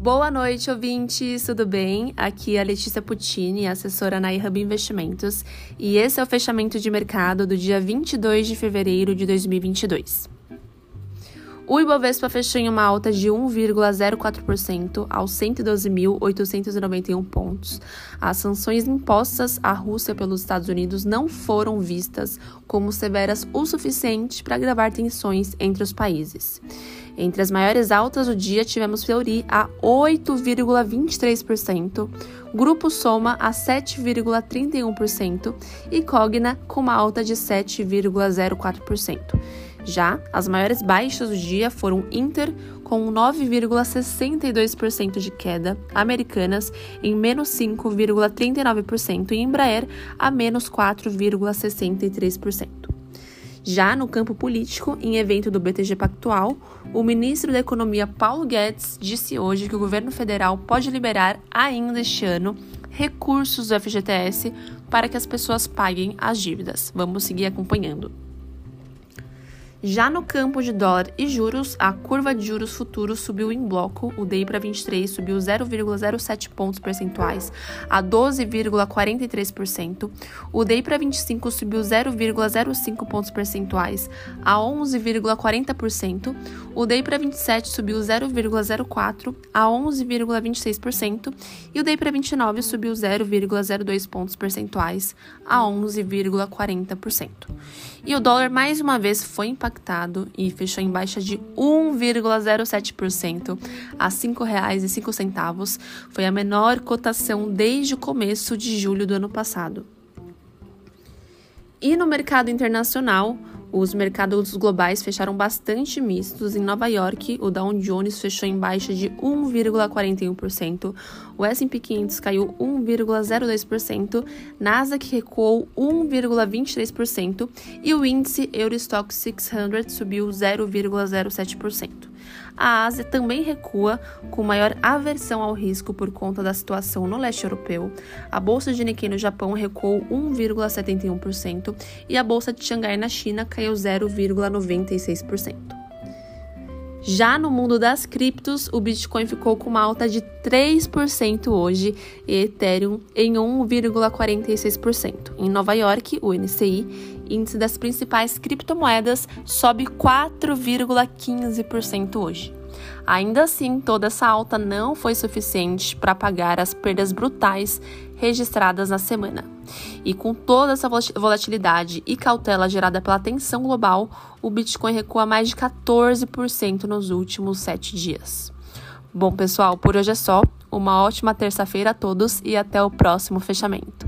Boa noite, ouvintes, tudo bem? Aqui é a Letícia Puccini, assessora na iHub Investimentos, e esse é o fechamento de mercado do dia 22 de fevereiro de 2022. O Ibovespa fechou em uma alta de 1,04% aos 112.891 pontos. As sanções impostas à Rússia pelos Estados Unidos não foram vistas como severas o suficiente para agravar tensões entre os países. Entre as maiores altas do dia, tivemos Fleury a 8,23%, Grupo Soma a 7,31% e Cogna com uma alta de 7,04%. Já as maiores baixas do dia foram Inter, com 9,62% de queda, Americanas em menos 5,39% e Embraer a menos 4,63%. Já no campo político, em evento do BTG Pactual, o ministro da Economia Paulo Guedes disse hoje que o governo federal pode liberar ainda este ano recursos do FGTS para que as pessoas paguem as dívidas. Vamos seguir acompanhando. Já no campo de dólar e juros, a curva de juros futuros subiu em bloco. O DI para 23 subiu 0,07 pontos percentuais a 12,43%. O DI para 25 subiu 0,05 pontos percentuais a 11,40%. O DI para 27 subiu 0,04 a 11,26% e o DI para 29 subiu 0,02 pontos percentuais a 11,40%. E o dólar mais uma vez foi impactado e fechou em baixa de 1,07% a R$ 5,05. Foi a menor cotação desde o começo de julho do ano passado. E no mercado internacional, os mercados globais fecharam bastante mistos. Em Nova York, o Dow Jones fechou em baixa de 1,41%, o S&P 500 caiu 1,02%, Nasdaq recuou 1,23% e o índice Eurostock 600 subiu 0,07%. A Ásia também recua, com maior aversão ao risco por conta da situação no leste europeu. A bolsa de Nikkei no Japão recuou 1,71% e a bolsa de Xangai na China caiu 0,96%. Já no mundo das criptos, o Bitcoin ficou com uma alta de 3% hoje e Ethereum em 1,46%. Em Nova York, o NCI, índice das principais criptomoedas, sobe 4,15% hoje. Ainda assim, toda essa alta não foi suficiente para pagar as perdas brutais registradas na semana. E com toda essa volatilidade e cautela gerada pela tensão global, o Bitcoin recua mais de 14% nos últimos sete dias. Bom, pessoal, por hoje é só. Uma ótima terça-feira a todos e até o próximo fechamento.